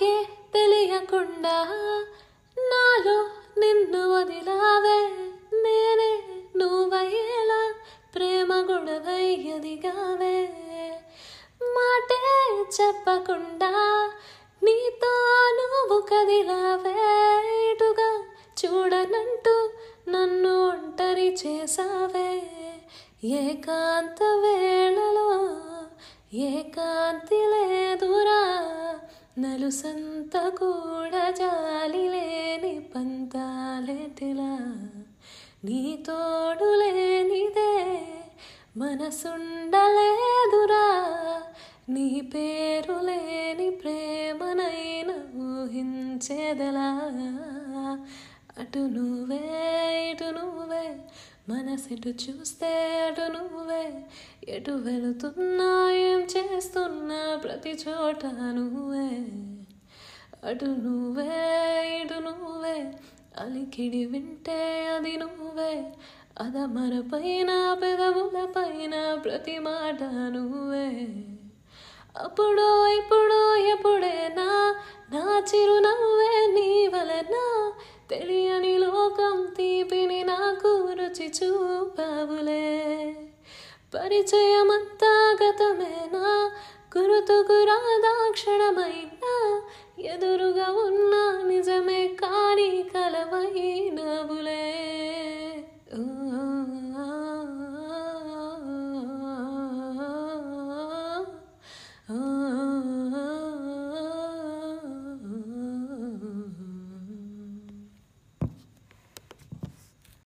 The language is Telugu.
నాకే తెలియకుండా నాలో నిన్ను వదిలావే. నేనే నువ్వయ్యేలా ప్రేమ గొడవై మాటే చెప్పకుండా నీతో నువ్వు కదిలావే. ఇటుగా చూడనంటూ నన్ను ఒంటరి చేసావే ఏకాంత వేళలో ఏకాంతి లేదురా. నలుసంత కూడా జాలి లేని పంతాలేటిలా నీ తోడు లేనిదే మనసుండలేదురా. నీ పేరు లేని ప్రేమనైన ఊహించేదలా. అటు నువ్వే ఇటు నువ్వే మనసెటు చూస్తే అటు నువ్వే ఎటు వెళుతున్నా ఏం చేస్తున్నా ప్రతి చోట నువ్వే. అటు నువ్వే ఇటు నువ్వే అలికిడి వింటే అది నువ్వే. అద మనపైన పెదవుల పైన ప్రతి మాట నువ్వే. అప్పుడు ఇప్పుడు ఎప్పుడైనా నా చిరునవ్వే నీ వలన తెలియని లోకం తీపిని నాకు రుచి చూపావులే పరిచయమంతా గతమేనా గురుతుకు రాధాక్షణమైనా ఎదురుగా ఉన్న నిజమే కానీ కలవైనవు